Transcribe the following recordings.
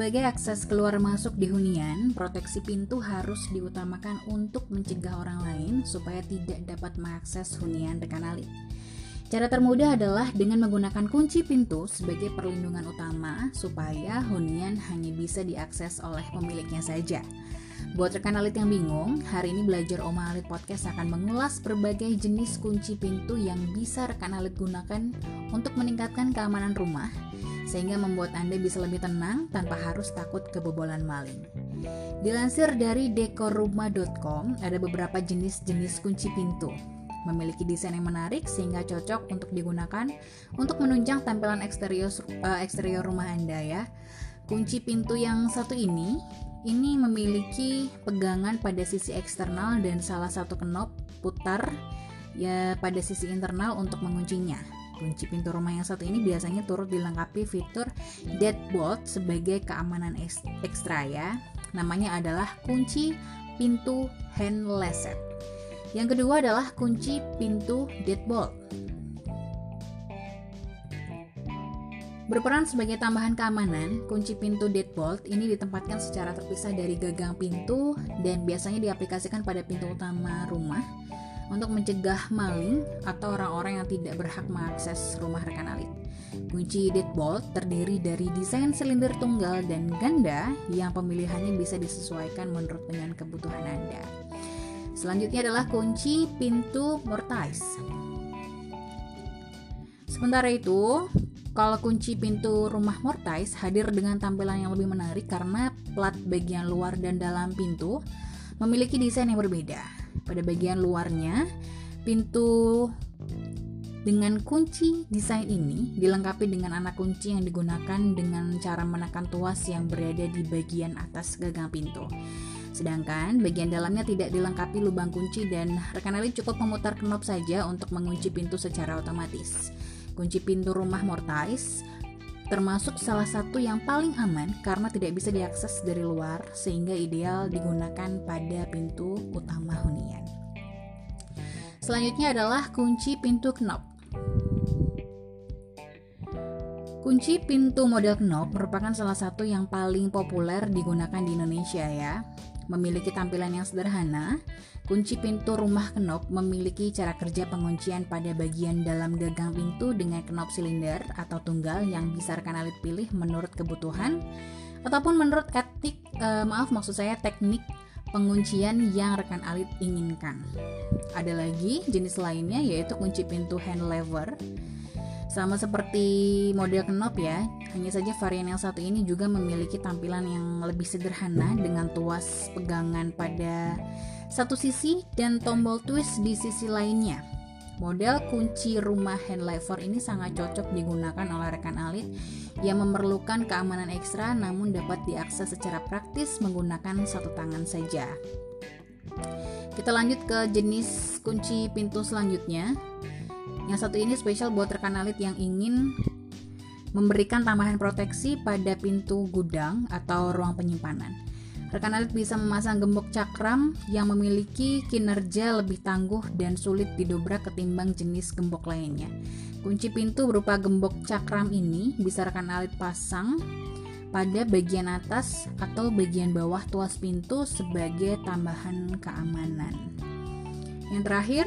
Sebagai akses keluar masuk di hunian, proteksi pintu harus diutamakan untuk mencegah orang lain supaya tidak dapat mengakses hunian rekan alit. Cara termudah adalah dengan menggunakan kunci pintu sebagai perlindungan utama supaya hunian hanya bisa diakses oleh pemiliknya saja. Buat rekan alit yang bingung, hari ini belajar Oma Alit Podcast akan mengulas berbagai jenis kunci pintu yang bisa rekan alit gunakan untuk meningkatkan keamanan rumah sehingga membuat Anda bisa lebih tenang tanpa harus takut kebobolan maling. Dilansir dari dekorrumah.com, ada beberapa jenis-jenis kunci pintu memiliki desain yang menarik sehingga cocok untuk digunakan untuk menunjang tampilan eksterior uh, eksterior rumah Anda ya. Kunci pintu yang satu ini ini memiliki pegangan pada sisi eksternal dan salah satu knop putar ya pada sisi internal untuk menguncinya. Kunci pintu rumah yang satu ini biasanya turut dilengkapi fitur deadbolt sebagai keamanan ekstra ya. Namanya adalah kunci pintu handleset. Yang kedua adalah kunci pintu deadbolt. Berperan sebagai tambahan keamanan, kunci pintu deadbolt ini ditempatkan secara terpisah dari gagang pintu dan biasanya diaplikasikan pada pintu utama rumah untuk mencegah maling atau orang-orang yang tidak berhak mengakses rumah rekan alit. Kunci deadbolt terdiri dari desain silinder tunggal dan ganda yang pemilihannya bisa disesuaikan menurut dengan kebutuhan Anda. Selanjutnya adalah kunci pintu mortise. Sementara itu, kalau kunci pintu rumah mortise hadir dengan tampilan yang lebih menarik karena plat bagian luar dan dalam pintu memiliki desain yang berbeda. Pada bagian luarnya, pintu dengan kunci desain ini dilengkapi dengan anak kunci yang digunakan dengan cara menekan tuas yang berada di bagian atas gagang pintu. Sedangkan bagian dalamnya tidak dilengkapi lubang kunci dan rekan elit cukup memutar knop saja untuk mengunci pintu secara otomatis. Kunci pintu rumah mortise termasuk salah satu yang paling aman karena tidak bisa diakses dari luar sehingga ideal digunakan pada pintu utama. Selanjutnya adalah kunci pintu knop. Kunci pintu model knop merupakan salah satu yang paling populer digunakan di Indonesia ya. Memiliki tampilan yang sederhana, kunci pintu rumah kenop memiliki cara kerja penguncian pada bagian dalam gagang pintu dengan kenop silinder atau tunggal yang bisa rekan alit pilih menurut kebutuhan ataupun menurut etik, eh, maaf maksud saya teknik penguncian yang rekan alit inginkan. Ada lagi jenis lainnya yaitu kunci pintu hand lever sama seperti model knop ya, hanya saja varian yang satu ini juga memiliki tampilan yang lebih sederhana dengan tuas pegangan pada satu sisi dan tombol twist di sisi lainnya. Model kunci rumah hand lever ini sangat cocok digunakan oleh rekan alit yang memerlukan keamanan ekstra namun dapat diakses secara praktis menggunakan satu tangan saja. Kita lanjut ke jenis kunci pintu selanjutnya, yang satu ini spesial buat rekan alit yang ingin memberikan tambahan proteksi pada pintu gudang atau ruang penyimpanan. Rekan alit bisa memasang gembok cakram yang memiliki kinerja lebih tangguh dan sulit didobrak ketimbang jenis gembok lainnya. Kunci pintu berupa gembok cakram ini bisa rekan alit pasang pada bagian atas atau bagian bawah tuas pintu sebagai tambahan keamanan. Yang terakhir,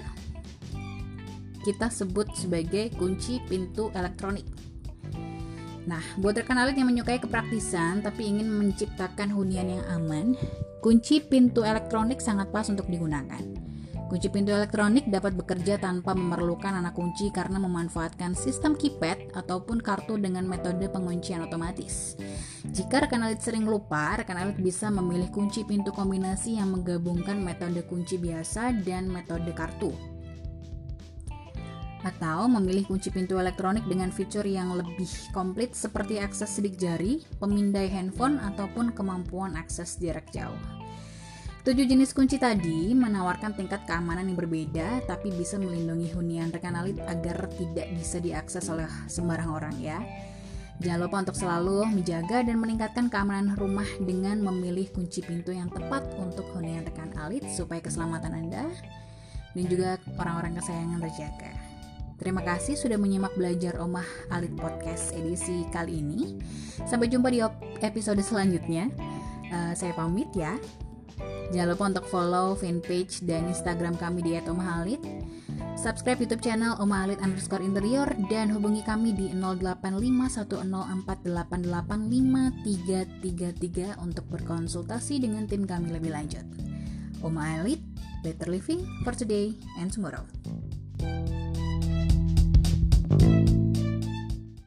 kita sebut sebagai kunci pintu elektronik. Nah, buat rekan alit yang menyukai kepraktisan tapi ingin menciptakan hunian yang aman, kunci pintu elektronik sangat pas untuk digunakan. Kunci pintu elektronik dapat bekerja tanpa memerlukan anak kunci karena memanfaatkan sistem keypad ataupun kartu dengan metode penguncian otomatis. Jika rekan alit sering lupa, rekan alit bisa memilih kunci pintu kombinasi yang menggabungkan metode kunci biasa dan metode kartu atau memilih kunci pintu elektronik dengan fitur yang lebih komplit seperti akses sidik jari, pemindai handphone, ataupun kemampuan akses jarak jauh. Tujuh jenis kunci tadi menawarkan tingkat keamanan yang berbeda, tapi bisa melindungi hunian rekan alit agar tidak bisa diakses oleh sembarang orang ya. Jangan lupa untuk selalu menjaga dan meningkatkan keamanan rumah dengan memilih kunci pintu yang tepat untuk hunian rekan alit supaya keselamatan Anda dan juga orang-orang kesayangan terjaga. Terima kasih sudah menyimak belajar Omah Alit Podcast edisi kali ini. Sampai jumpa di episode selanjutnya. Uh, saya pamit ya. Jangan lupa untuk follow fanpage dan Instagram kami di @omahalit. Subscribe YouTube channel Omahalit underscore interior dan hubungi kami di 085104885333 untuk berkonsultasi dengan tim kami lebih lanjut. Omahalit, better living for today and tomorrow.